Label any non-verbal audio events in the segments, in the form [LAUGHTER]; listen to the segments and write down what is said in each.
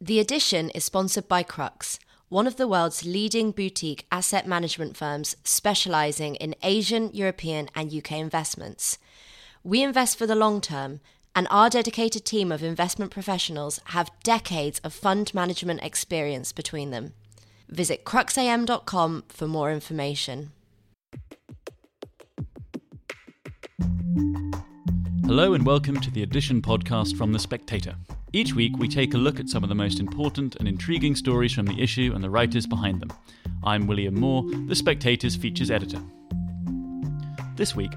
The edition is sponsored by Crux, one of the world's leading boutique asset management firms specializing in Asian, European, and UK investments. We invest for the long term, and our dedicated team of investment professionals have decades of fund management experience between them. Visit cruxam.com for more information. Hello, and welcome to the Edition podcast from The Spectator. Each week, we take a look at some of the most important and intriguing stories from the issue and the writers behind them. I'm William Moore, The Spectator's features editor. This week,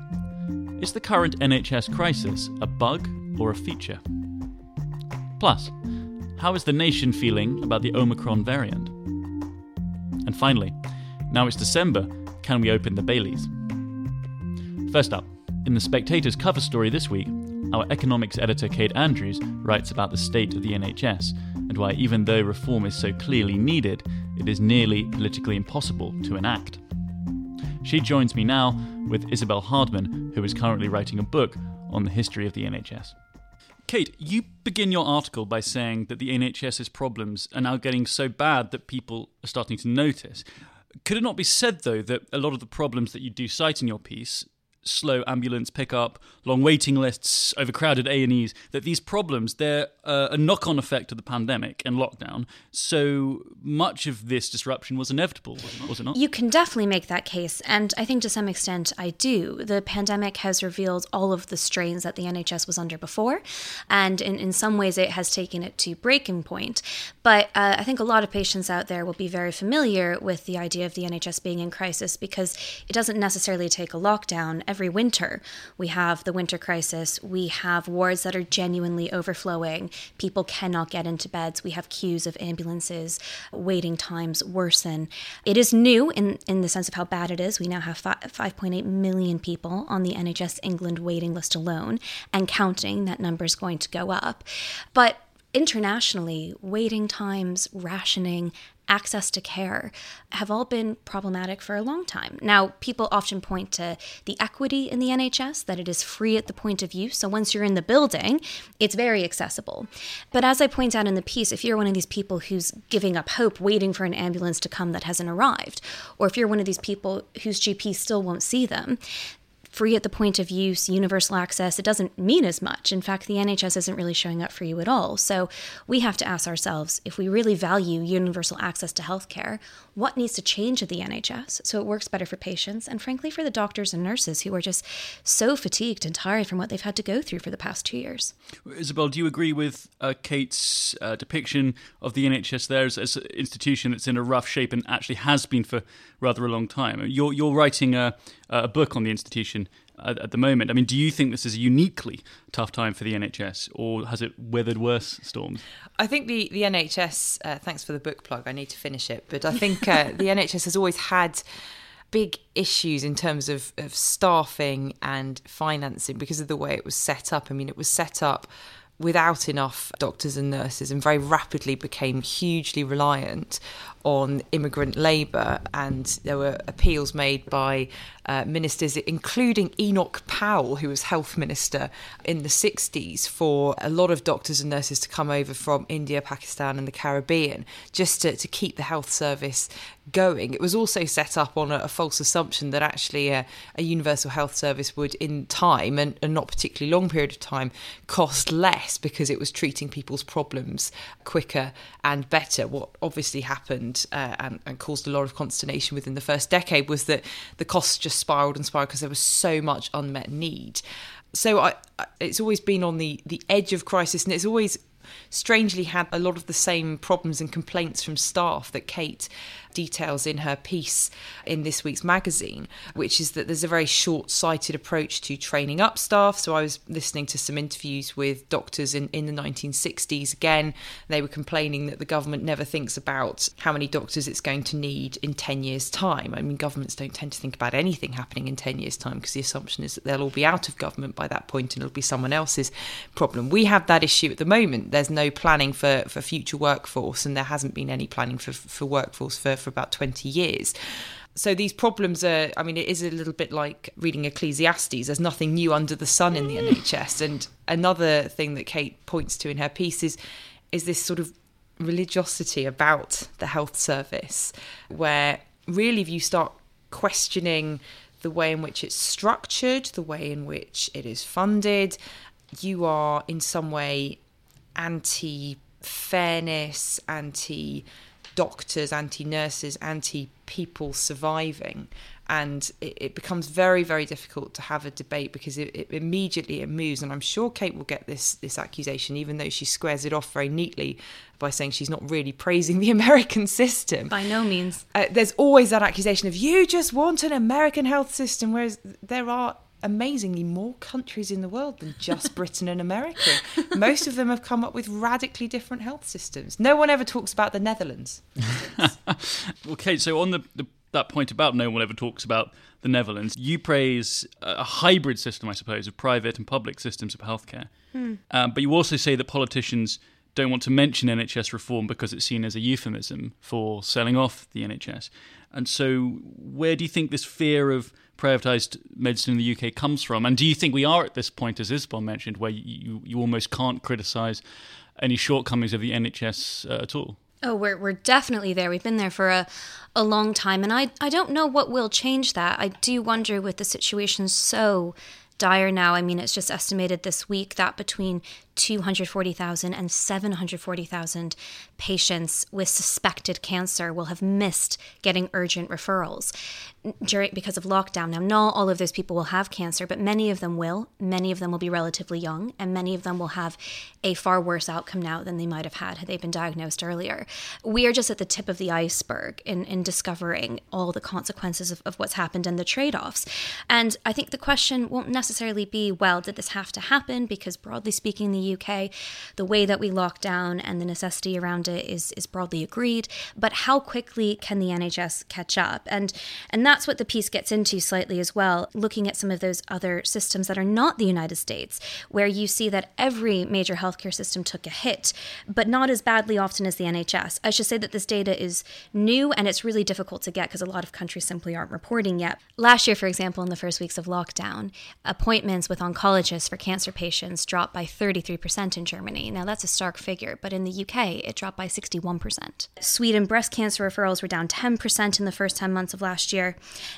is the current NHS crisis a bug or a feature? Plus, how is the nation feeling about the Omicron variant? And finally, now it's December, can we open the Baileys? First up, in the Spectator's cover story this week, our economics editor Kate Andrews writes about the state of the NHS and why, even though reform is so clearly needed, it is nearly politically impossible to enact. She joins me now with Isabel Hardman, who is currently writing a book on the history of the NHS. Kate, you begin your article by saying that the NHS's problems are now getting so bad that people are starting to notice. Could it not be said, though, that a lot of the problems that you do cite in your piece slow ambulance pickup, long waiting lists, overcrowded A&Es, that these problems, they're uh, a knock-on effect of the pandemic and lockdown. So much of this disruption was inevitable, was it not? You can definitely make that case, and I think to some extent I do. The pandemic has revealed all of the strains that the NHS was under before, and in, in some ways it has taken it to breaking point. But uh, I think a lot of patients out there will be very familiar with the idea of the NHS being in crisis because it doesn't necessarily take a lockdown every winter. We have the winter crisis. We have wards that are genuinely overflowing. People cannot get into beds. We have queues of ambulances. Waiting times worsen. It is new in, in the sense of how bad it is. We now have 5.8 million people on the NHS England waiting list alone and counting. That number is going to go up. But internationally, waiting times, rationing, access to care have all been problematic for a long time. Now, people often point to the equity in the NHS, that it is free at the point of use. So once you're in the building, it's very accessible. But as I point out in the piece, if you're one of these people who's giving up hope, waiting for an ambulance to come that hasn't arrived, or if you're one of these people whose GP still won't see them, free at the point of use, universal access, it doesn't mean as much. In fact, the NHS isn't really showing up for you at all. So we have to ask ourselves if we really value universal access to healthcare, what needs to change at the NHS so it works better for patients and, frankly, for the doctors and nurses who are just so fatigued and tired from what they've had to go through for the past two years. Isabel, do you agree with uh, Kate's uh, depiction of the NHS there as, as, an institution that's in a rough shape and actually has been for rather a long time? You're, you're writing a, a book on the institution at, at, the moment. I mean, do you think this is a uniquely tough time for the NHS, or has it weathered worse storms? I think the the NHS. Uh, thanks for the book plug. I need to finish it, but I think uh, [LAUGHS] the NHS has always had big issues in terms of, of staffing and financing because of the way it was set up. I mean, it was set up without enough doctors and nurses and very rapidly became hugely reliant on immigrant labour. And there were appeals made by uh, ministers, including Enoch Powell, who was health minister in the 60s, for a lot of doctors and nurses to come over from India, Pakistan, and the Caribbean just to, to keep the health service going. It was also set up on a, a false assumption that actually a, a, universal health service would, in time and, and not particularly long period of time, cost less because it was treating people's problems quicker and better. What obviously happened uh, and, and caused a lot of consternation within the first decade was that the costs just spiraled and spiraled because there was so much unmet need. So I, it's always been on the the edge of crisis, and it's always strangely had a lot of the same problems and complaints from staff that Kate details in her piece in this week's magazine, which is that there's a very short sighted approach to training up staff. So I was listening to some interviews with doctors in, in the 1960s. Again, they were complaining that the government never thinks about how many doctors it's going to need in 10 years' time. I mean, governments don't tend to think about anything happening in 10 years' time because the assumption is that they'll all be out of government by that point and it'll be someone else's problem. We have that issue at the moment. There's no planning for, for future workforce, and there hasn't been any planning for, for workforce for for about 20 years. So these problems are, I mean, it is a little bit like reading Ecclesiastes. There's nothing new under the sun in the NHS. And another thing that Kate points to in her piece is, is this sort of religiosity about the health service, where really, if you start questioning the way in which it's structured, the way in which it is funded, you are in some way anti fairness, anti doctors, anti nurses, anti people surviving. And it, it, becomes very, very difficult to have a debate because it, it, immediately it moves. And I'm sure Kate will get this this accusation, even though she squares it off very neatly by saying she's not really praising the [LAUGHS] American system. By no means. Uh, there's always that accusation of you just want an American health system, whereas there are amazingly more countries in the world than just [LAUGHS] Britain and America. Most of them have come up with radically different health systems. No one ever talks about the Netherlands. [LAUGHS] okay, so on the, the, that point about no one ever talks about the Netherlands, you praise a hybrid system, I suppose, of private and public systems of healthcare. Hmm. Um, but you also say that politicians don't want to mention NHS reform because it's seen as a euphemism for selling off the NHS. And so, where do you think this fear of privatised medicine in the UK comes from? And do you think we are at this point, as Isabel mentioned, where you, you almost can't criticise any shortcomings of the NHS uh, at all? Oh, we're, we're definitely there. We've been there for a, a long time. And I, I don't know what will change that. I do wonder with the situation so dire now. I mean, it's just estimated this week that between 240,000 and 740,000 patients with suspected cancer will have missed getting urgent referrals during because of lockdown. Now, not all of those people will have cancer, but many of them will. Many of them will be relatively young, and many of them will have a far worse outcome now than they might have had had they been diagnosed earlier. We are just at the tip of the iceberg in, in discovering all the consequences of, of what's happened and the trade offs. And I think the question won't necessarily be, well, did this have to happen? Because broadly speaking, the UK, the way that we lock down and the necessity around it is is broadly agreed. But how quickly can the NHS catch up? And and that's what the piece gets into slightly as well, looking at some of those other systems that are not the United States, where you see that every major healthcare system took a hit, but not as badly often as the NHS. I should say that this data is new and it's really difficult to get because a lot of countries simply aren't reporting yet. Last year, for example, in the first weeks of lockdown, appointments with oncologists for cancer patients dropped by 33 percent in Germany. Now, that's a stark figure, but in the UK, it dropped by 61%. Sweden, breast cancer referrals were down 10% in the first 10 months of last year,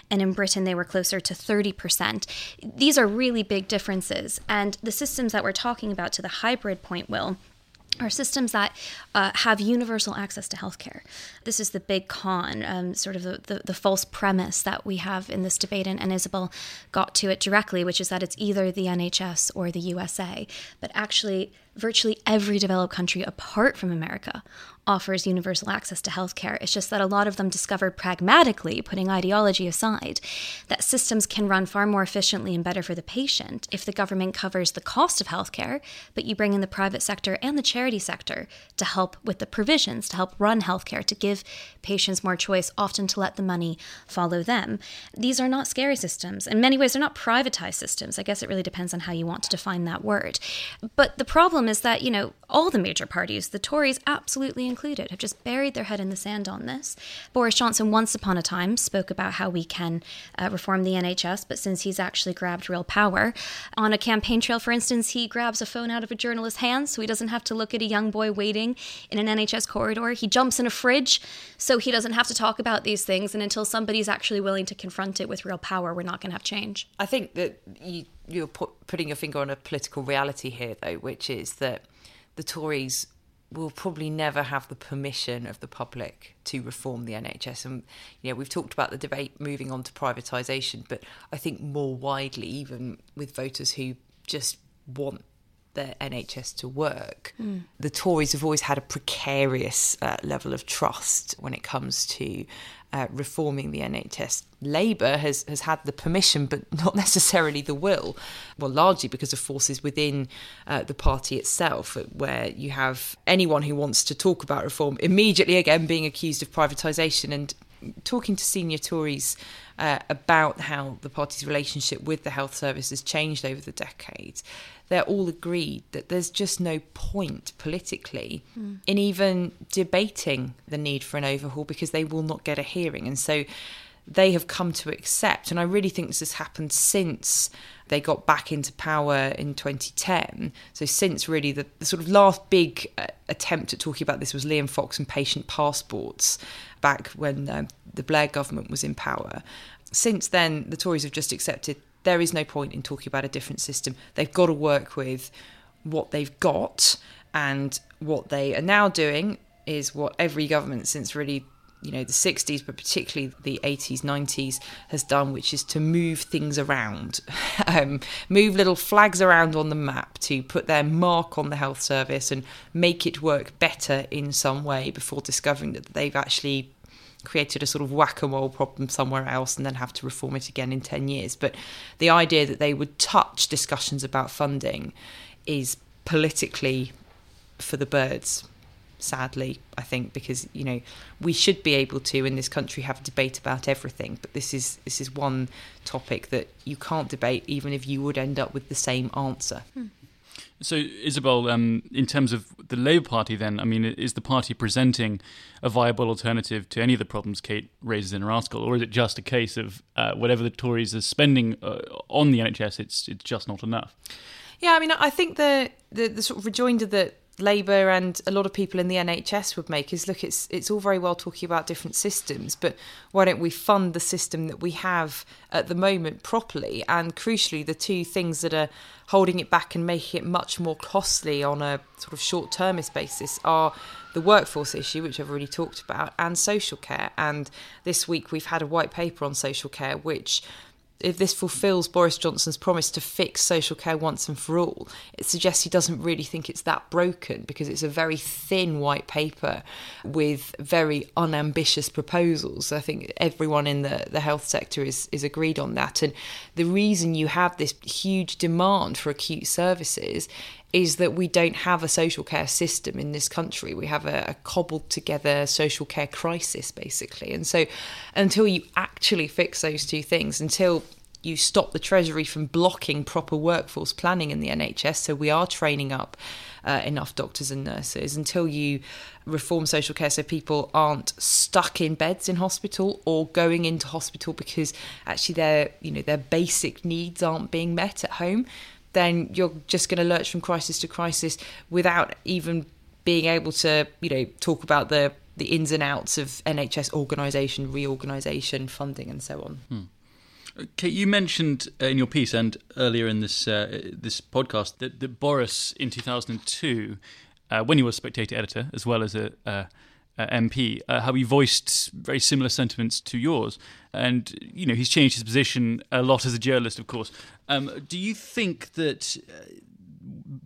and in Britain, they were closer to 30%. These are really big differences, and the systems that we're talking about to the hybrid point, will are systems that uh, have universal access to healthcare. This is the big con, um, sort of the, the, the, false premise that we have in this debate, and, and, Isabel got to it directly, which is that it's either the NHS or the USA. But actually, virtually every developed country apart from America offers universal access to healthcare. It's just that a lot of them discovered pragmatically, putting ideology aside, that systems can run far more efficiently and better for the patient if the government covers the cost of healthcare, but you bring in the private sector and the charity sector to help with the provisions, to help run healthcare, to give patients more choice, often to let the money follow them. These are not scary systems. In many ways, they're not privatized systems. I guess it really depends on how you want to define that word. But the problem is that, you know, all the major parties, the Tories absolutely included, have just buried their head in the sand on this. Boris Johnson, once upon a time, spoke about how we can uh, reform the NHS, but since he's actually grabbed real power, on a campaign trail, for instance, he grabs a phone out of a journalist's hand so he doesn't have to look at a young boy waiting in an NHS corridor. He jumps in a fridge so he doesn't have to talk about these things. And until somebody's actually willing to confront it with real power, we're not going to have change. I think that you, you're put, putting your finger on a political reality here, though, which is that the Tories will probably never have the permission of the public to reform the NHS. And you know, we've talked about the debate moving on to privatisation, but I think more widely, even with voters who just want the NHS to work, mm. the Tories have always had a precarious uh, level of trust when it comes to uh, reforming the NHS. Labour has, has had the permission, but [LAUGHS] not necessarily the will. Well, largely because of forces within uh, the party itself, where you have anyone who wants to talk about reform immediately again being accused of privatisation. And talking to senior Tories uh, about how the party's relationship with the health service has changed over the decades, they're all agreed that there's just no point politically mm. in even debating the need for an overhaul because they will not get a hearing. And so they have come to accept. And I really think this has happened since they got back into power in 2010. So, since really the, the sort of last big uh, attempt at talking about this was Liam Fox and patient passports back when uh, the Blair government was in power. Since then, the Tories have just accepted there is no point in talking about a different system. They've got to work with what they've got, and what they are now doing is what every government since really you know the 60s but particularly the 80s 90s has done which is to move things around. [LAUGHS] Um, move little flags around on the map to put their mark on the health service and make it work better in some way before discovering that they've actually created a sort of whack-a-mole problem somewhere else and then have to reform it again in 10 years. But the idea that they would touch discussions about funding is politically for the birds sadly i think because you know we should be able to in this country have a debate about everything but this is this is one topic that you can't debate even if you would end up with the same answer hmm. So, Isabel, um, in terms of the Labour Party, then, I mean, is the party presenting a viable alternative to any of the problems Kate raises in her article, or is it just a case of uh, whatever the Tories are spending uh, on the NHS, it's it's just not enough? Yeah, I mean, I think the, the, the sort of rejoinder that Labour and a lot of people in the NHS would make is look, it's it's all very well talking about different systems, but why don't we fund the system that we have at the moment properly? And crucially, the two things that are holding it back and making it much more costly on a sort of short termist basis are the workforce issue, which I've already talked about, and social care. And this week we've had a white paper on social care, which if this fulfills Boris Johnson's promise to fix social care once and for all, it suggests he doesn't really think it's that broken because it's a very thin white paper with very unambitious proposals. I think everyone in the, the health sector is, is agreed on that. And the reason you have this huge demand for acute services is that we don't have a social care system in this country. We have a, a, cobbled together social care crisis, basically. And so, until you actually fix those two things, until you stop the Treasury from blocking proper workforce planning in the NHS, so we are training up uh, enough doctors and nurses, until you reform social care so people aren't stuck in beds in hospital or going into hospital because actually their you know their basic needs aren't being met at home then you're just going to lurch from crisis to crisis without even being able to, you know, talk about the the ins and outs of NHS organisation, reorganisation, funding, and so on. Hmm. Okay, you mentioned uh, in your piece and earlier in this uh, this podcast that, that Boris in 2002, uh, when he was Spectator editor as well as a, a uh, MP, uh, how he voiced very similar sentiments to yours, and you know he's changed his position a lot as a journalist, of course. Um, do you think that uh,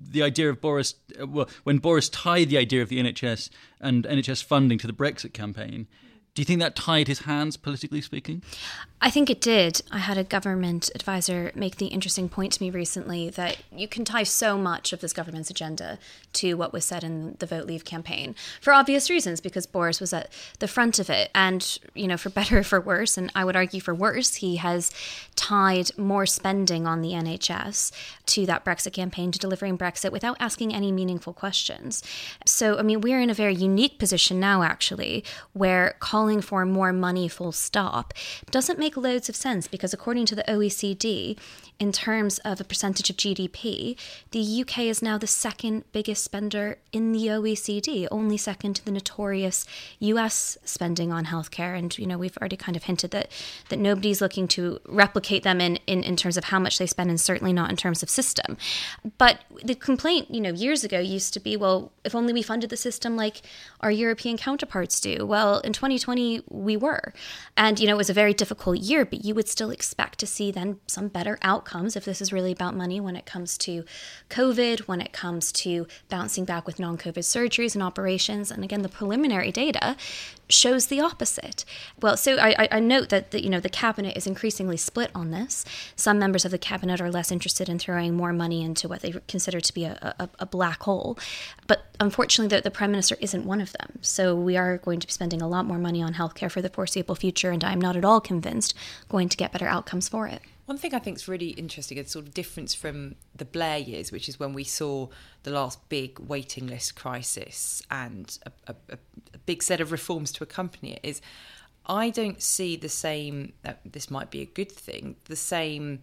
the idea of Boris, uh, well, when Boris tied the idea of the NHS and NHS funding to the Brexit campaign, do you think that tied his hands, politically speaking? I think it did. I had a government advisor make the interesting point to me recently that you can tie so much of this government's agenda to what was said in the Vote Leave campaign for obvious reasons, because Boris was at the front of it. And, you know, for [LAUGHS] better or for worse, and I would argue for worse, he has tied more spending on the NHS to that Brexit campaign, to delivering Brexit without asking any meaningful questions. So, I mean, we're in a very unique position now, actually, where calling for more money full stop doesn't make loads of sense because according to the OECD, in terms of a percentage of GDP, the UK is now the second biggest spender in the OECD, only second to the notorious US spending on healthcare. And, you know, we've already kind of hinted that that nobody's looking to replicate them in, in, in terms of how much they spend and certainly not in terms of system. But the complaint, you know, years ago used to be, well, if only we funded the system like our European counterparts do. Well, in 2020, we were. And, you know, it was a very difficult year, but you would still expect to see then some better outcomes if this is really about money when it comes to COVID, when it comes to bouncing back with non COVID surgeries and operations. And again, the preliminary data shows the opposite. Well, so I, I note that the, you know the cabinet is increasingly split on this. Some members of the cabinet are less interested in throwing more money into what they consider to be a, a, a black hole, but unfortunately, the, the prime minister isn't one of them. So we are going to be spending a lot more money on healthcare for the foreseeable future, and I'm not at all convinced going to get better outcomes for it. One thing I think is really interesting, a sort of difference from the Blair years, which is when we saw the last big waiting list crisis and a, a, a big set of reforms to accompany it, is I don't see the same, uh, this might be a good thing, the same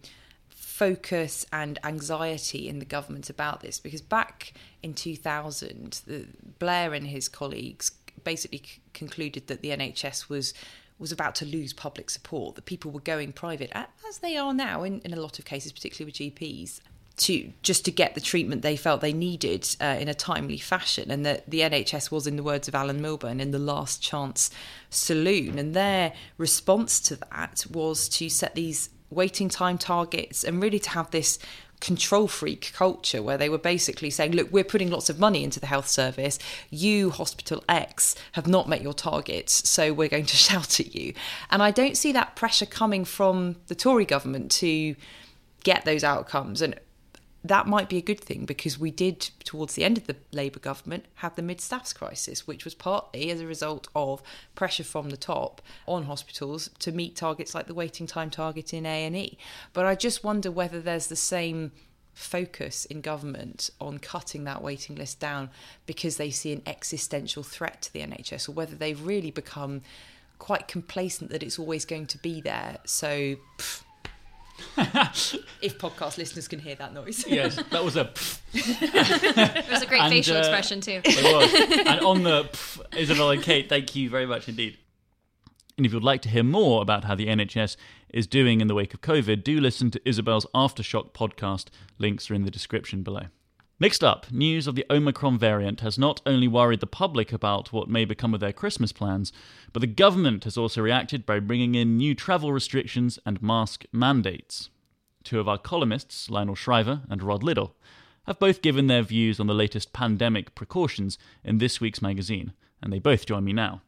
focus and anxiety in the government about this. Because back in 2000 the, Blair and his colleagues basically c- concluded that the NHS was was about to lose public support that people were going private as they are now in, in a lot of cases particularly with GPs to just to get the treatment they felt they needed uh, in a timely fashion, and that the NHS was, in the words of Alan Milburn, in the last chance saloon. And their response to that was to set these waiting time targets and really to have this control freak culture where they were basically saying, look, we're putting lots of money into the health service. You, Hospital X, have not met your targets, so we're going to [LAUGHS] shout at you. And I don't see that pressure coming from the Tory government to get those outcomes. And that might be a good thing because we did, towards the end of the Labour government, have the mid staffs crisis, which was partly as a result of pressure from the top on hospitals to meet targets like the waiting time target in A and E. But I just wonder whether there's the same focus in government on cutting that waiting list down because they see an existential threat to the NHS, or whether they've really become quite complacent that it's always going to be there. So. [LAUGHS] if podcast listeners can hear that noise. [LAUGHS] yes, that was a. [LAUGHS] it was a great and, facial uh, expression too. It was. And on the Isabel and Kate, thank you very much indeed. And if you'd like to hear more about how the NHS is doing in the wake of COVID, do listen to Isabel's Aftershock podcast. Links are in the description below. Next up, news of the Omicron variant has not only worried the public about what may become of their Christmas plans, but the government has also reacted by bringing in new travel restrictions and mask mandates. Two of our columnists, Lionel Shriver and Rod Liddle, have both given their views on the latest pandemic precautions in this week's magazine, and they both join me now.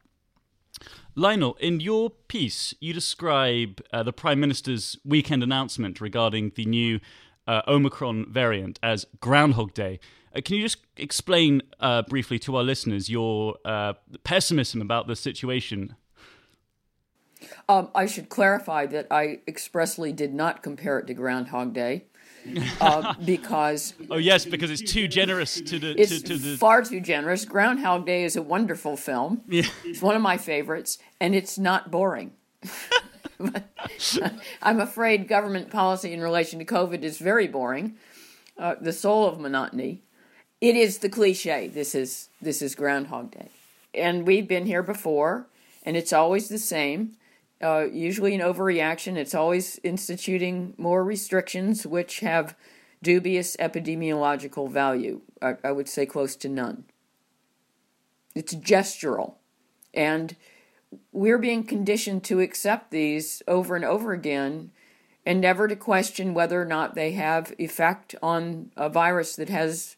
Lionel, in your piece, you describe uh, the Prime Minister's weekend announcement regarding the new uh, Omicron variant as Groundhog Day. Uh, can you just explain uh, briefly to our listeners your uh, pessimism about the situation? Um, I should clarify that I expressly did not compare it to Groundhog Day. [LAUGHS] Uh, because oh yes, because it's too generous to the. It's to, to the... far too generous. Groundhog Day is a wonderful film. Yeah. It's one of my favorites, and it's not boring. [LAUGHS] [LAUGHS] I'm afraid government policy in relation to COVID is very boring, uh, the soul of monotony. It is the cliche. This is this is Groundhog Day, and we've been here before, and it's always the same. Uh, usually an overreaction. It's always instituting more restrictions, which have dubious epidemiological value. I, I would say close to none. It's gestural, and we're being conditioned to accept these over and over again and never to question whether or not they have effect on a virus that has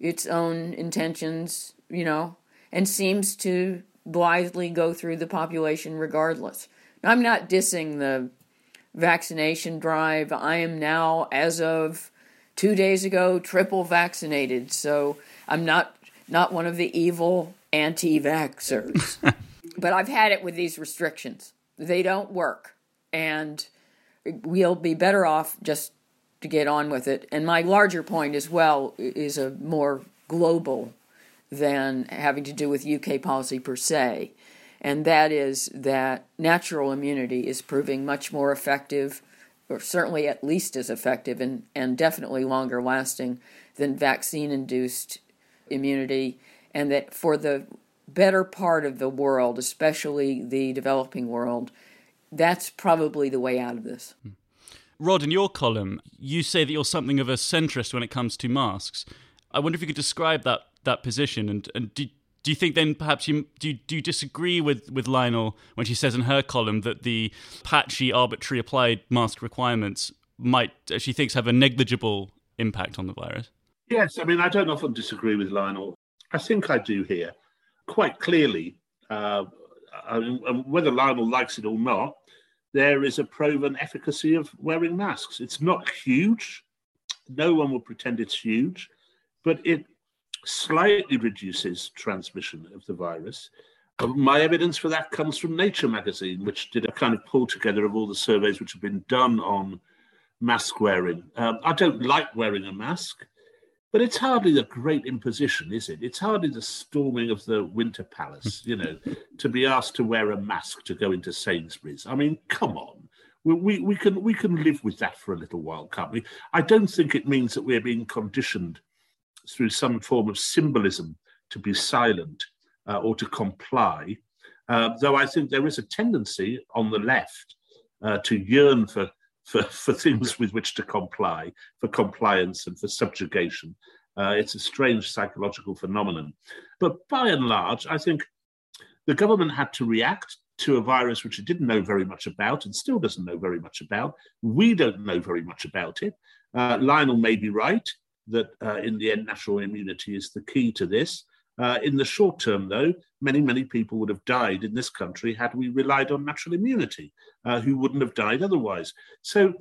its own intentions, you know, and seems to blithely go through the population regardless. Now, I'm not dissing the vaccination drive. I am now, as of two days ago, triple vaccinated, so I'm not not one of the evil anti-vaxxers. [LAUGHS] but I've had it with these restrictions. They don't work. And we'll be better off just to get on with it. And my larger point as well is a more global than having to do with UK policy per se. And that is that natural immunity is proving much more effective, or certainly at least as effective and, and definitely longer lasting than vaccine induced immunity. And that for the better part of the world, especially the developing world, that's probably the way out of this. Hmm. Rod, in your column, you say that you're something of a centrist when it comes to masks. I wonder if you could describe that that position, and and do, do you think then perhaps you do, do you disagree with, with Lionel when she says in her column that the patchy, arbitrary applied mask requirements might uh, she thinks have a negligible impact on the virus? Yes, I mean I don't often disagree with Lionel. I think I do here quite clearly, uh, whether Lionel likes it or not, there is a proven efficacy of wearing masks. It's not huge. No one will pretend it's huge, but it slightly reduces transmission of the virus. Uh, my evidence for that comes from Nature magazine, which did a kind of pull together of all the surveys which have been done on mask wearing. Um, I don't like wearing a mask. But it's hardly the great imposition, is it? It's hardly the storming of the Winter Palace, you know, [LAUGHS] to be asked to wear a mask to go into Sainsbury's. I mean, come on. We, we, we, can we can live with that for a little while, can't we? I don't think it means that we're being conditioned through some form of symbolism to be silent uh, or to comply. Uh, though I think there is a tendency on the left uh, to yearn for for, for things with which to comply, for compliance and for subjugation. Uh, it's a strange psychological phenomenon. But by and large, I think the government had to react to a virus which it didn't know very much about and still doesn't know very much about. We don't know very much about it. Uh, Lionel may be right that uh, in the end, natural immunity is the key to this. Uh, in the short term, though, many, many people would have died in this country had we relied on natural immunity, uh, who wouldn't have died otherwise. So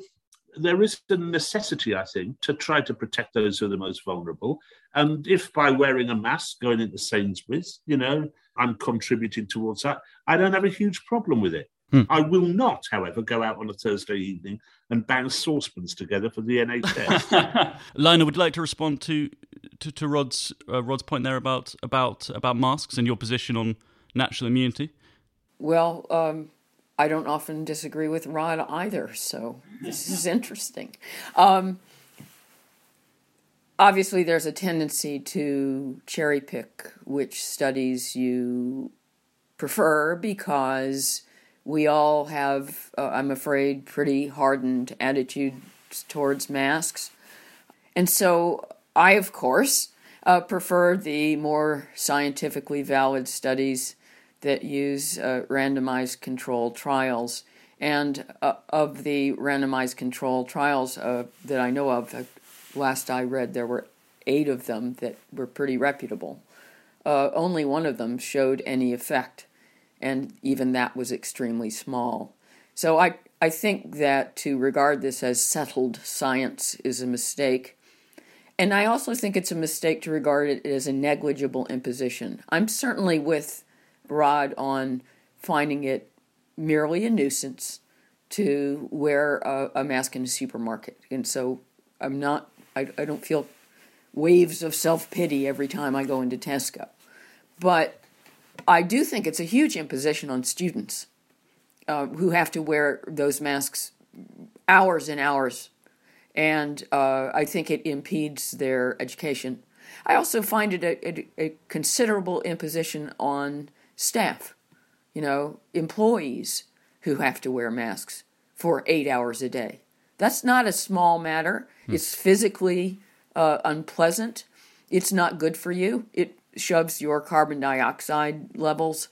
there is a necessity, I think, to try to protect those who are the most vulnerable. And if by wearing a mask, going into Sainsbury's, you know, I'm contributing towards that, I don't have a huge problem with it. Hmm. I will not, however, go out on a Thursday evening and bang saucepans together for the NHS. [LAUGHS] Lionel, would you like to respond to to, to Rod's uh, Rod's point there about about about masks and your position on natural immunity? Well, um, I don't often disagree with Rod either, so this is [LAUGHS] interesting. Um, obviously, there's a tendency to cherry pick which studies you prefer because we all have, uh, I'm afraid, pretty hardened attitudes towards masks. And so I, of course, uh, prefer the more scientifically valid studies that use uh, randomized controlled trials. And uh, of the randomized controlled trials uh, that I know of, uh, last I read, there were eight of them that were pretty reputable. only one of them showed any effect and even that was extremely small. So I, I think that to regard this as settled science is a mistake. And I also think it's a mistake to regard it as a negligible imposition. I'm certainly with Rod on finding it merely a nuisance to wear a, a mask in a supermarket. And so I'm not, I, I don't feel waves of self pity every time I go into Tesco. But I do think it's a huge imposition on students uh, who have to wear those masks hours and hours, and uh, I think it impedes their education. I also find it a, a, a considerable imposition on staff, you know, employees who have to wear masks for eight hours a day. That's not a small matter. Hmm. It's physically uh, unpleasant. It's not good for you. It shoves your carbon dioxide levels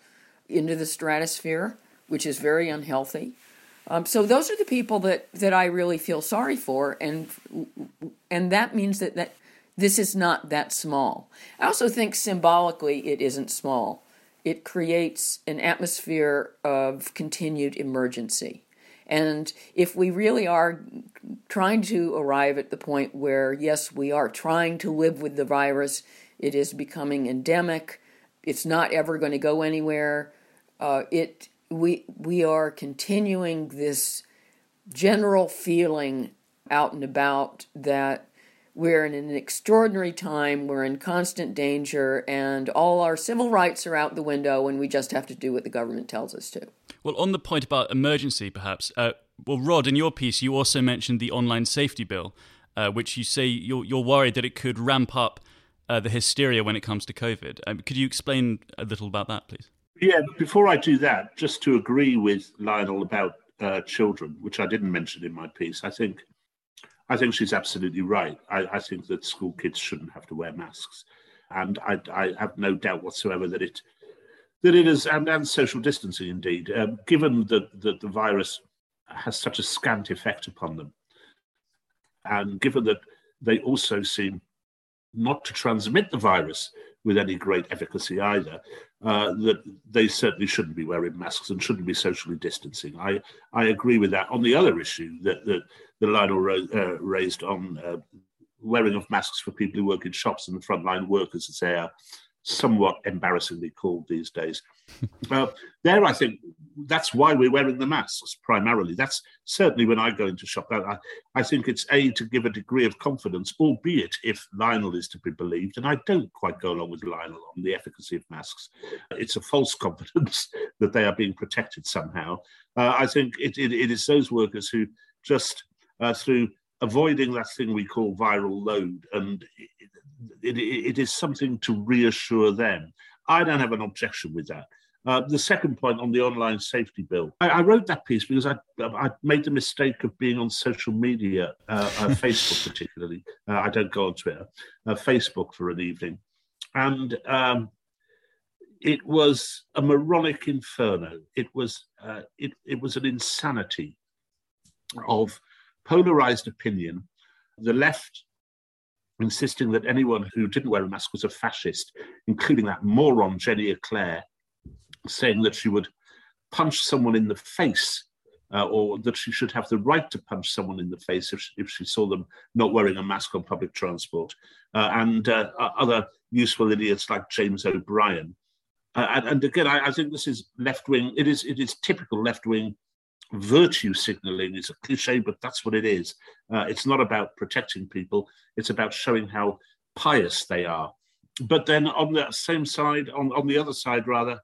into the stratosphere, which is very unhealthy. Um, so those are the people that, that I really feel sorry for, and and that means that, that this is not that small. I also think symbolically it isn't small. It creates an atmosphere of continued emergency. And if we really are trying to arrive at the point where, yes, we are trying to live with the virus it is becoming endemic. It's not ever going to go anywhere. Uh, it we we are continuing this general feeling out and about that we're in an extraordinary time, we're in constant danger, and all our civil rights are out the window, and we just have to do what the government tells us to. Well, on the point about emergency, perhaps, uh, well, Rod, in your piece, you also mentioned the online safety bill, uh, which you say you're, you're worried that it could ramp up uh, the hysteria when it comes to COVID. Um, could you explain a little about that, please? Yeah, before I do that, just to agree with Lionel about uh, children, which I didn't mention in my piece, I think I think she's absolutely right. I, I think that school kids shouldn't have to wear masks, and I, I, have no doubt whatsoever that it that it is and, and social distancing indeed, um, given that, that the virus has such a scant effect upon them, and given that they also seem not to transmit the virus with any great efficacy either, uh, that they certainly shouldn't be wearing masks and shouldn't be socially distancing. I, I agree with that. On the other issue that, that, that Lionel ro- uh, raised on uh, wearing of masks for people who work in shops and the frontline workers, as they are somewhat embarrassingly called these days. [LAUGHS] uh, there, I think that's why we're wearing the masks primarily. That's certainly when I go into shop. I, I think it's a to give a degree of confidence, albeit if Lionel is to be believed, and I don't quite go along with Lionel on the efficacy of masks. It's a false [LAUGHS] confidence that they are being protected somehow. Uh, I think it, it, it is those workers who just uh, through avoiding that thing we call viral load, and it, it is something to reassure them. I don't have an objection with that. Uh, the second point on the online safety bill, I, I wrote that piece because I, I, made the mistake of being on social media, uh, uh, Facebook [LAUGHS] particularly. Uh, I don't go on Twitter, uh, Facebook for an evening. And um, it was a moronic inferno. It was, uh, it, it was an insanity of polarized opinion. The left insisting that anyone who didn't wear a mask was a fascist, including that moron Jenny Eclair, saying that she would punch someone in the face uh, or that she should have the right to punch someone in the face if she, if she saw them not wearing a mask on public transport, uh, and uh, other useful idiots like James O'Brien. Uh, and, and, again, I, I think this is left wing. It is it is typical left wing virtue signaling. is a cliche, but that's what it is. Uh, it's not about protecting people. It's about showing how pious they are. But then on that same side, on, on the other side rather,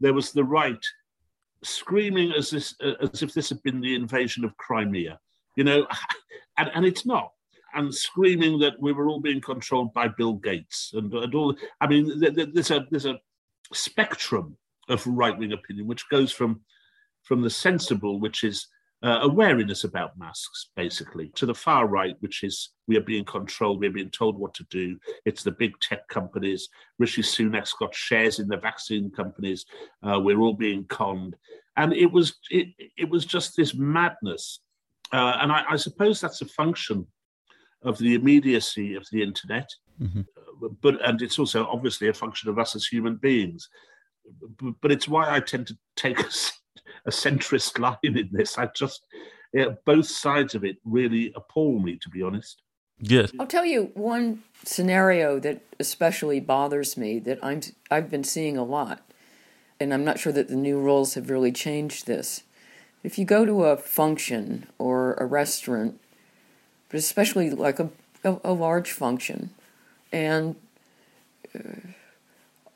there was the right screaming as this as if this had been the invasion of Crimea, you know, [LAUGHS] and, and it's not. And screaming that we were all being controlled by Bill Gates and, and all. I mean, there's a there's a spectrum of right wing opinion which goes from from the sensible, which is uh, awareness about masks, basically, to the far right, which is we are being controlled, we're being told what to do. It's the big tech companies. Rishi Sunak's got shares in the vaccine companies. Uh, we're all being conned, and it was it, it was just this madness. Uh, and I, I, suppose that's a function of the immediacy of the internet, mm-hmm. but and it's also obviously a function of us as human beings. But, but it's why I tend to take us [LAUGHS] a centrist [LAUGHS] line in this. I just, yeah, both sides of it really appall me, to be honest. Yes. I'll tell you one scenario that especially bothers me that I'm I've been seeing a lot, and I'm not sure that the new rules have really changed this. If you go to a function or a restaurant, but especially like a a, a large function, and uh,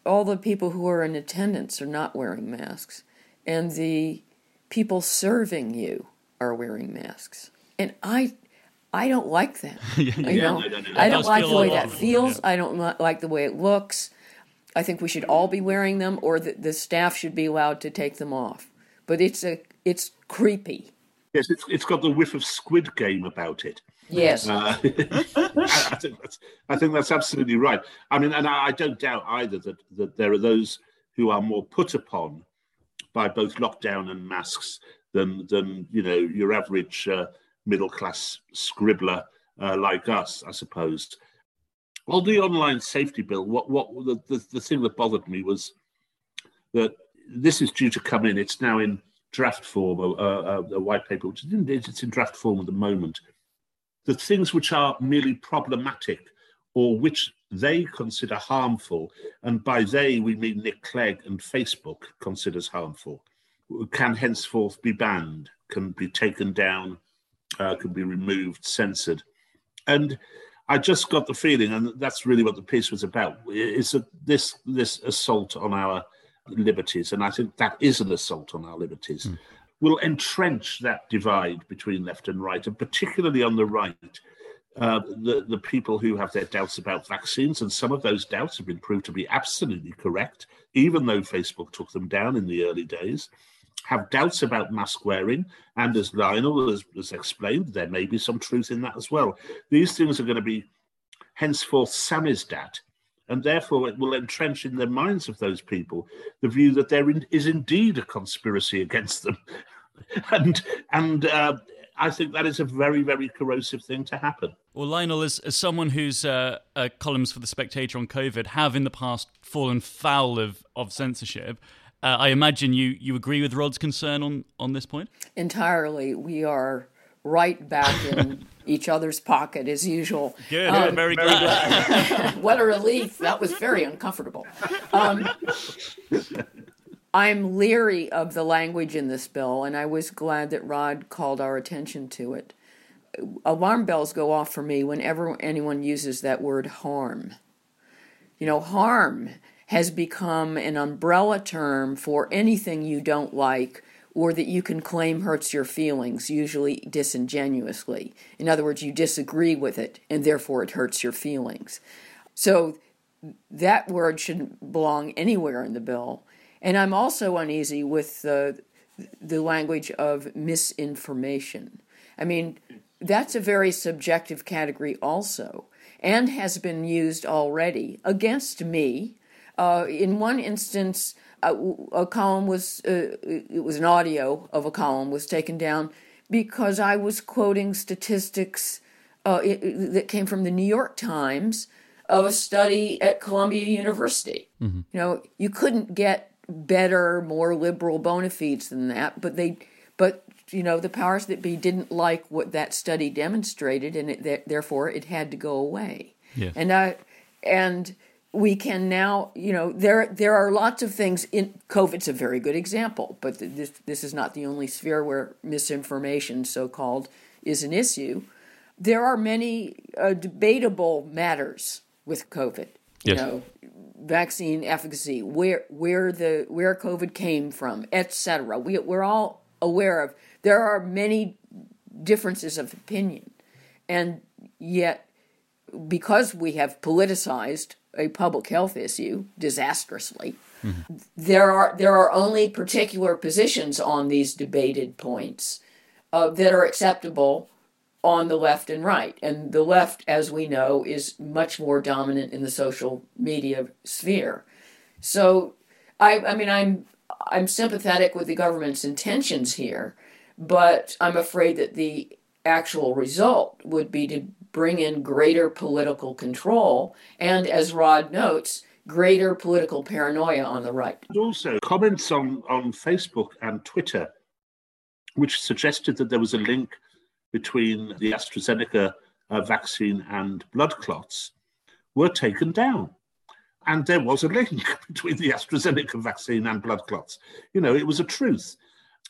all the people who are in attendance are not wearing masks, and the people serving you are wearing masks. And I I don't like that. [LAUGHS] yeah, you know? I don't like the way that feels. Yeah. I don't like the way it looks. I think we should all be wearing them, or the, the staff should be allowed to take them off. But it's a it's creepy. Yes, it's it's got the whiff of Squid Game about it. Yes, uh, [LAUGHS] I, think that's I think that's absolutely right. I mean, and I, I don't doubt either that that there are those who are more put upon by both lockdown and masks than than you know your average uh, middle class scribbler uh, like us, I suppose. On the online safety bill, what what the, the, the thing that bothered me was that this is due to come in. It's now in draft form, a, a, a white paper, which is it's in draft form at the moment. The things which are merely problematic or which they consider harmful, and by they we mean Nick Clegg and Facebook considers harmful, can henceforth be banned, can be taken down, uh, can be removed, censored. And I just got the feeling, and that's really what the piece was about, is that this this assault on our liberties, and I think that is an assault on our liberties, mm. will entrench that divide between left and right, and particularly on the right, uh, the, the people who have their doubts about vaccines, and some of those doubts have been proved to be absolutely correct, even though Facebook took them down in the early days, have doubts about mask wearing. And as Lionel has, has explained, there may be some truth in that as well. These things are going to be henceforth samizdat, and therefore it will entrench in the minds of those people the view that there is indeed a conspiracy [LAUGHS] against them. and and uh, I think that is a very, very corrosive thing to happen. Well, Lionel, as, as someone whose uh, uh, columns for The Spectator on COVID have in the past fallen foul of, of censorship, uh, I imagine you, you agree with Rod's concern on, on this point? Entirely. We are right back in [LAUGHS] each other's pocket as usual. Good, um, very, very glad. [LAUGHS] what a relief. That was very uncomfortable. Um, I'm leery of the language in this bill, and I was glad that Rod called our attention to it. Alarm bells go off for me whenever anyone uses that word harm. You know, harm has become an umbrella term for anything you don't like or that you can claim hurts your feelings, usually disingenuously. In other words, you disagree with it and therefore it hurts your feelings. So that word shouldn't belong anywhere in the bill. And I'm also uneasy with the, the language of misinformation. I mean, that's a very subjective category also and has been used already against me. Uh, in one instance, a, a column was uh, it was an audio of a column was taken down because I was quoting statistics uh, it, that came from the New York Times of a study at Columbia University. Mm-hmm. You know, you couldn't get better, more liberal bona fides than that, but they, but you know, the powers that be didn't like what that study demonstrated, and it, therefore it had to go away. Yeah. And I, and we can now, you know, there there are lots of things in COVID's a very good example, but this this is not the only sphere where misinformation, so called, is an issue. There are many uh, debatable matters with COVID. You yes. know, vaccine efficacy, where where the where COVID came from, etc. We we're all aware of. There are many differences of opinion, and yet because we have politicized a public health issue disastrously. Mm-hmm. There are there are only particular positions on these debated points uh, that are acceptable on the left and right, and the left, as we know, is much more dominant in the social media sphere. So, I I mean I'm I'm sympathetic with the government's intentions here, but I'm afraid that the actual result would be to bring in greater political control and, as Rod notes, greater political paranoia on the right. Also, comments on, on Facebook and Twitter, which suggested that there was a link between the AstraZeneca uh, vaccine and blood clots, were taken down. And there was a link [LAUGHS] between the AstraZeneca vaccine and blood clots. You know, it was a truth.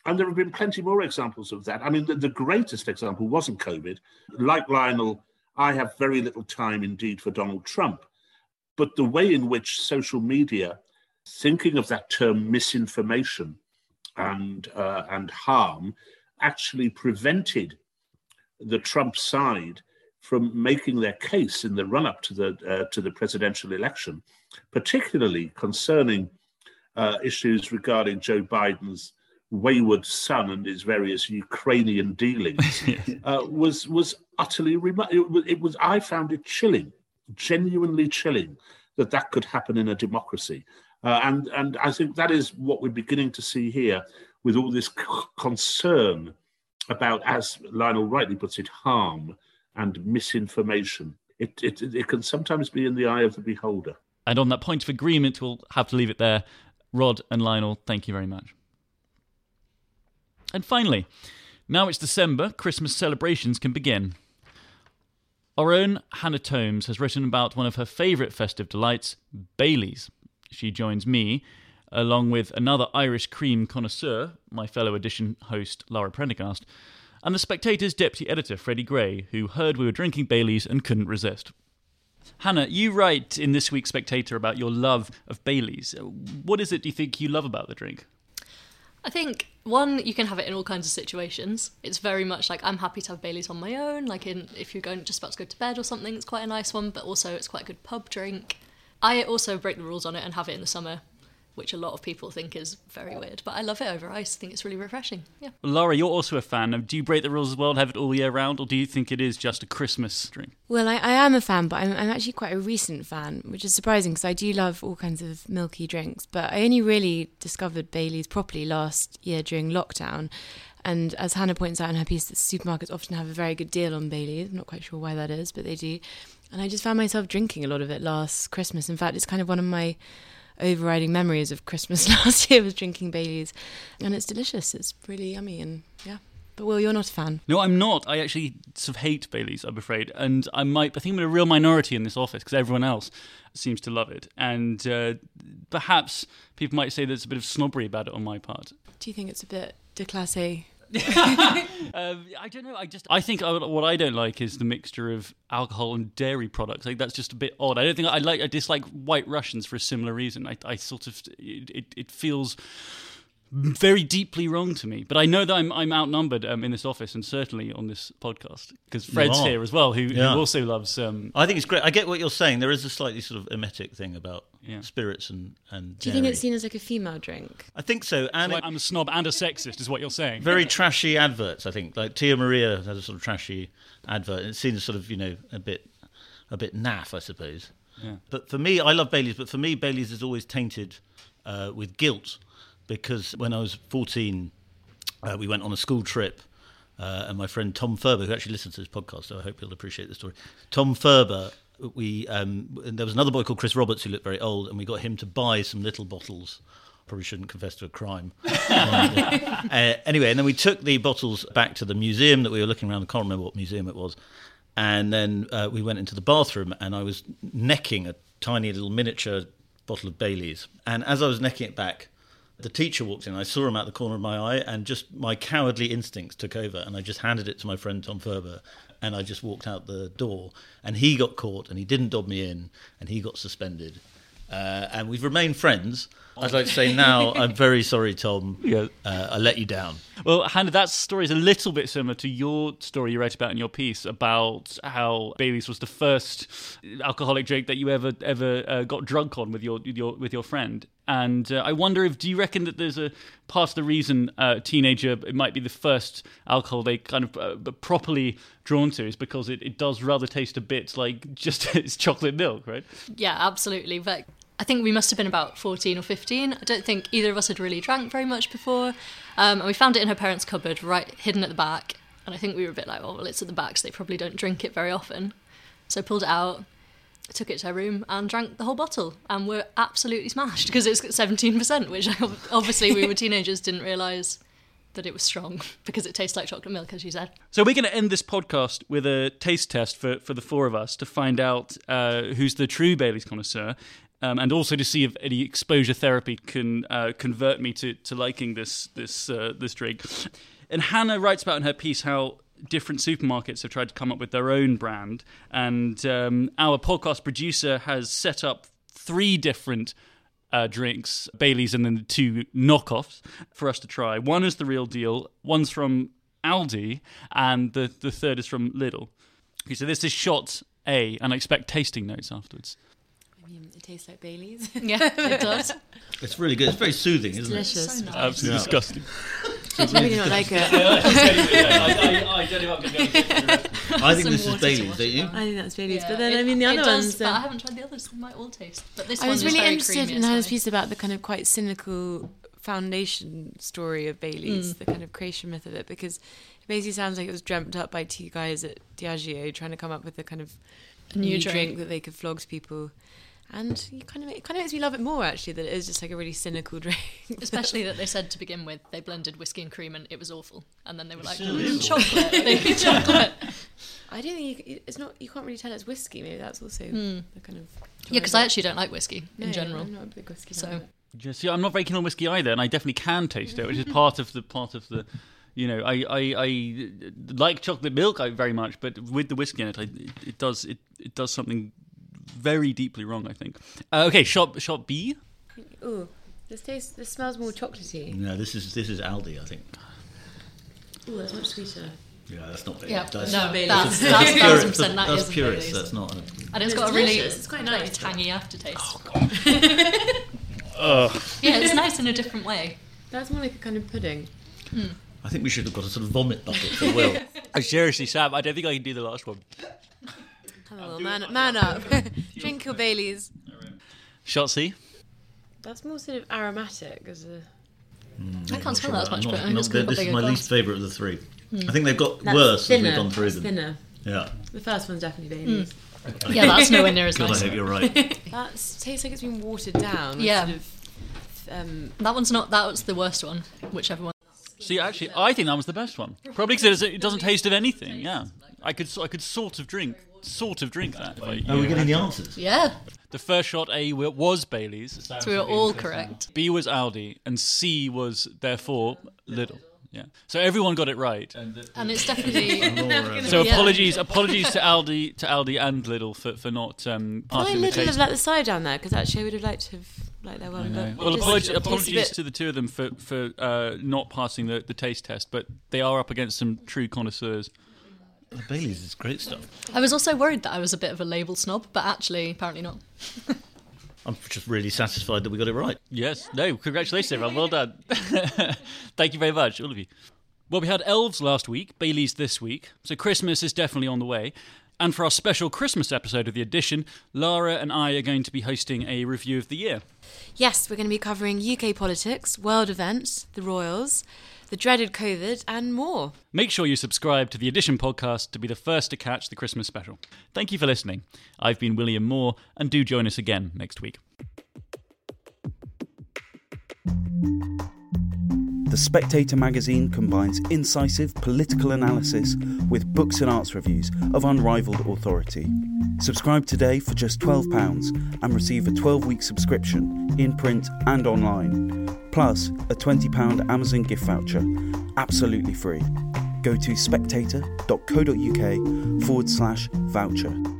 And there have been plenty more examples of that. I mean, the, the greatest example wasn't COVID. Like Lionel, I have very little time indeed for Donald Trump. But the way in which social media, thinking of that term misinformation and, uh, and harm, actually prevented the Trump side from making their case in the run up to the, uh, to the presidential election, particularly concerning uh, issues regarding Joe Biden's wayward son and his various Ukrainian dealings [LAUGHS] uh, was was utterly remote. It, it, was I found it chilling, genuinely chilling, that that could happen in a democracy, uh, and and I think that is what we're beginning to see here with all this c- concern about, as Lionel rightly puts it, harm and misinformation. It, it it can sometimes be in the eye of the beholder. And on that point of agreement, we'll have to leave it there. Rod and Lionel, thank you very much. And finally, now it's December, Christmas celebrations can begin. Our own Hannah Tomes has written about one of her favourite festive delights, Bailey's. She joins me, along with another Irish cream connoisseur, my fellow edition host Lara Prendergast, and the Spectator's deputy editor, Freddy Gray, who heard we were drinking Bailey's and couldn't resist. Hannah, you write in this week's Spectator about your love of Bailey's. What is it do you think you love about the drink? I think one, you can have it in all kinds of situations. It's very much like I'm happy to have Bailey's on my own. Like in if you're going just about to go to bed or something, it's quite a nice one. But also, it's quite a good pub drink. I also break the rules on it and have it in the summer which a lot of people think is very weird. But I love it over ice. I think it's really refreshing. Yeah. Lara, you're also a fan. Do you break the rules as well and have it all year round, or do you think it is just a Christmas drink? Well, I, I am a fan, but I'm, I'm, actually quite a recent fan, which is surprising because I do love all kinds of milky drinks. But I only really discovered Bailey's properly last year during lockdown. And as Hannah points out in her piece, that supermarkets often have a very good deal on Bailey's. I'm not quite sure why that is, but they do. And I just found myself drinking a lot of it last Christmas. In fact, it's kind of one of my overriding memories of Christmas [LAUGHS] last year was drinking Bailey's, and it's delicious. It's really yummy, and yeah, But Will, you're not a fan. No, I'm not. I actually sort of hate Bailey's, I'm afraid. And I might, I think I'm in a real minority in this office because everyone else seems to love it. And uh, perhaps people might say there's a bit of snobbery about it on my part. Do you think it's a bit déclassé? [LAUGHS] Um, I don't know. I just I think I, what I don't like is the mixture of alcohol and dairy products. Like that's just a bit odd. I don't think I like. I dislike White Russians for a similar reason. I, I sort of it, it, it feels very deeply wrong to me. But I know that I'm I'm outnumbered um, in this office and certainly on this podcast because Fred's here as well, who, Yeah. who also loves. Um, I think it's great. I get what you're saying. There is a slightly sort of emetic thing about Yeah. spirits and and. Do you think it's seen as like a female drink? I think so, and like I'm a snob and a sexist, is what you're saying. very trashy adverts. I think like Tia Maria had a sort of trashy advert. It seems sort of you know a bit a bit naff, I suppose. Yeah. But for me, I love Bailey's. But for me, Bailey's is always tainted uh, with guilt because when I was 14, uh, we went on a school trip. Uh, and my friend Tom Ferber, who actually listens to this podcast, so I hope he'll appreciate the story. Tom Ferber, we um, there was another boy called Chris Roberts who looked very old, and we got him to buy some little bottles. Probably shouldn't confess to a crime. [LAUGHS] Uh, anyway, and then we took the bottles back to the museum that we were looking around. I can't remember what museum it was. And then uh, we went into the bathroom, and I was necking a tiny little miniature bottle of Bailey's. And as I was necking it back, the teacher walked in. I saw him out the corner of my eye, and just my cowardly instincts took over, and I just handed it to my friend Tom Ferber, and I just walked out the door. And he got caught, and he didn't dob me in, and he got suspended. Uh, and we've remained friends. I'd like to say now, [LAUGHS] I'm very sorry, Tom. Yeah. Uh, I let you down. Well, Hannah, that story is a little bit similar to your story you wrote about in your piece about how Bailey's was the first alcoholic drink that you ever ever uh, got drunk on with your with your with your friend. And uh, I wonder if do you reckon that there's a part of the reason uh, teenager it might be the first alcohol they kind of uh, properly drawn to is because it, it does rather taste a bit like [LAUGHS] just it's chocolate milk, right? Yeah, absolutely. But I think we must have been about 14 or 15. I don't think either of us had really drank very much before. Um, and we found it in her parents' cupboard, right hidden at the back. And I think we were a bit like, oh, well, it's at the back, so they probably don't drink it very often. So I pulled it out, took it to her room, and drank the whole bottle. And we're absolutely smashed because it's 17%, which obviously we were [LAUGHS] teenagers, didn't realise that it was strong [LAUGHS] because it tastes like chocolate milk, as you said. So we're going to end this podcast with a taste test for, for the four of us to find out uh, who's the true Bailey's connoisseur, um, and also to see if any exposure therapy can uh, convert me to, to liking this this uh, this drink. And Hannah writes about in her piece how different supermarkets have tried to come up with their own brand, and um, our podcast producer has set up three different uh, drinks, Bailey's, and then the two knockoffs for us to try. One is the real deal. One's from Aldi, and the the third is from Lidl. Okay, so this is shot A, and I expect tasting notes afterwards. I mean, it tastes like Bailey's. Yeah, it does. [LAUGHS] It's really good. It's very soothing, isn't it? Delicious. So nice. Absolutely Yeah. disgusting. [LAUGHS] I really not like it. [LAUGHS] I, don't know what I'm going it? I think Some this is water to Bailey's, wash don't you? I think that's Bailey's. Yeah, but then, it- I mean, the other does, ones. But I um, haven't tried the others. They might all taste. But this I one was is really very interested creamy, in it's Hannah's nice. piece about the kind of quite cynical foundation story of Mm. Bailey's, the kind of creation myth of it, because it basically sounds like it was dreamt up by two guys at Diageo trying to come up with a kind of A new new drink. drink that they could flog to people. And you kind of it kind of makes me love it more actually that it is just like a really cynical [LAUGHS] drink. Especially that they said to begin with they blended whiskey and cream and it was awful, and then they were like mm, chocolate, [LAUGHS] maybe chocolate. I don't think you, it's not. You can't really tell it's whiskey. Maybe that's also the kind of Yeah, because I actually don't like whiskey No, in general. I'm not a big whiskey. So- fan. Just, yeah, I'm not very keen on whiskey either, and I definitely can taste it, which is part of the part of the. You know, I, I, I like chocolate milk I very much, but with the whiskey in it, I, it, it does it, it does something very deeply wrong. I think. Uh, okay, shot shot B. Ooh, this tastes. This smells more chocolatey. No, this is this is Aldi, I think. Ooh, that's much sweeter. Yeah, that's not Bailey's. Yeah, That's, no, Bailey's. that's, that's, that's purist, thousand percent that that's isn't purist. That's not. A, and it's It's got a really it's quite like, nice. tangy aftertaste. [LAUGHS] Ugh. Yeah, it's nice in a different way. That's more like a kind of pudding. I think we should have got a sort of vomit bucket for Will. I [LAUGHS] seriously, Sam, I don't think I can do the last one. Have a little man, man up. [LAUGHS] Drink your Bailey's. Shot C. That's more sort of aromatic as a. I can't smell that as much, Not- but I think not it's the- got this is my glass. least favourite of the three. I think they've got That's worse thinner. as we've gone through That's them. Thinner. Yeah. The first one's definitely Bailey's. Yeah, that's nowhere near as [LAUGHS] God, I hope you're right. [LAUGHS] That tastes like it's been watered down. with Yeah. Sort of, um, That one's not. That was the worst one. Whichever one. See, actually, I think that was the best one. Probably because it doesn't taste of anything. Yeah, I could I could sort of drink sort of drink that. If I, Are we getting the answers? Yeah. The first shot A was Bailey's. So we were all correct. B was Aldi, and C was therefore Lidl. Yeah. So everyone got it right. And it's definitely. [LAUGHS] So apologies, apologies to Aldi, to Aldi and Lidl for for not um, Why passing the Lidl have taste. let the side down there? Because actually, I would have liked to have liked their one. But Well, just- apology, just apologies to the two of them for for uh, not passing the, the taste test, but they are up against some true connoisseurs. The Bailey's is great stuff. I was also worried that I was a bit of a label snob, but actually, apparently not. [LAUGHS] I'm just really satisfied that we got it right. Yes, no, congratulations, everyone. Well done. [LAUGHS] Thank you very much, all of you. Well, we had elves last week, Bailey's this week, so Christmas is definitely on the way. And for our special Christmas episode of The Edition, Lara and I are going to be hosting a review of the year. Yes, we're going to be covering UK politics, world events, the royals, the dreaded COVID, and more. Make sure you subscribe to the Edition podcast to be the first to catch the Christmas special. Thank you for listening. I've been William Moore, and do join us again next week. The Spectator magazine combines incisive political analysis with books and arts reviews of unrivaled authority. Subscribe today for just £12 and receive a 12 week subscription in print and online, plus a £20 Amazon gift voucher, absolutely free. Go to spectator.co.uk forward slash voucher.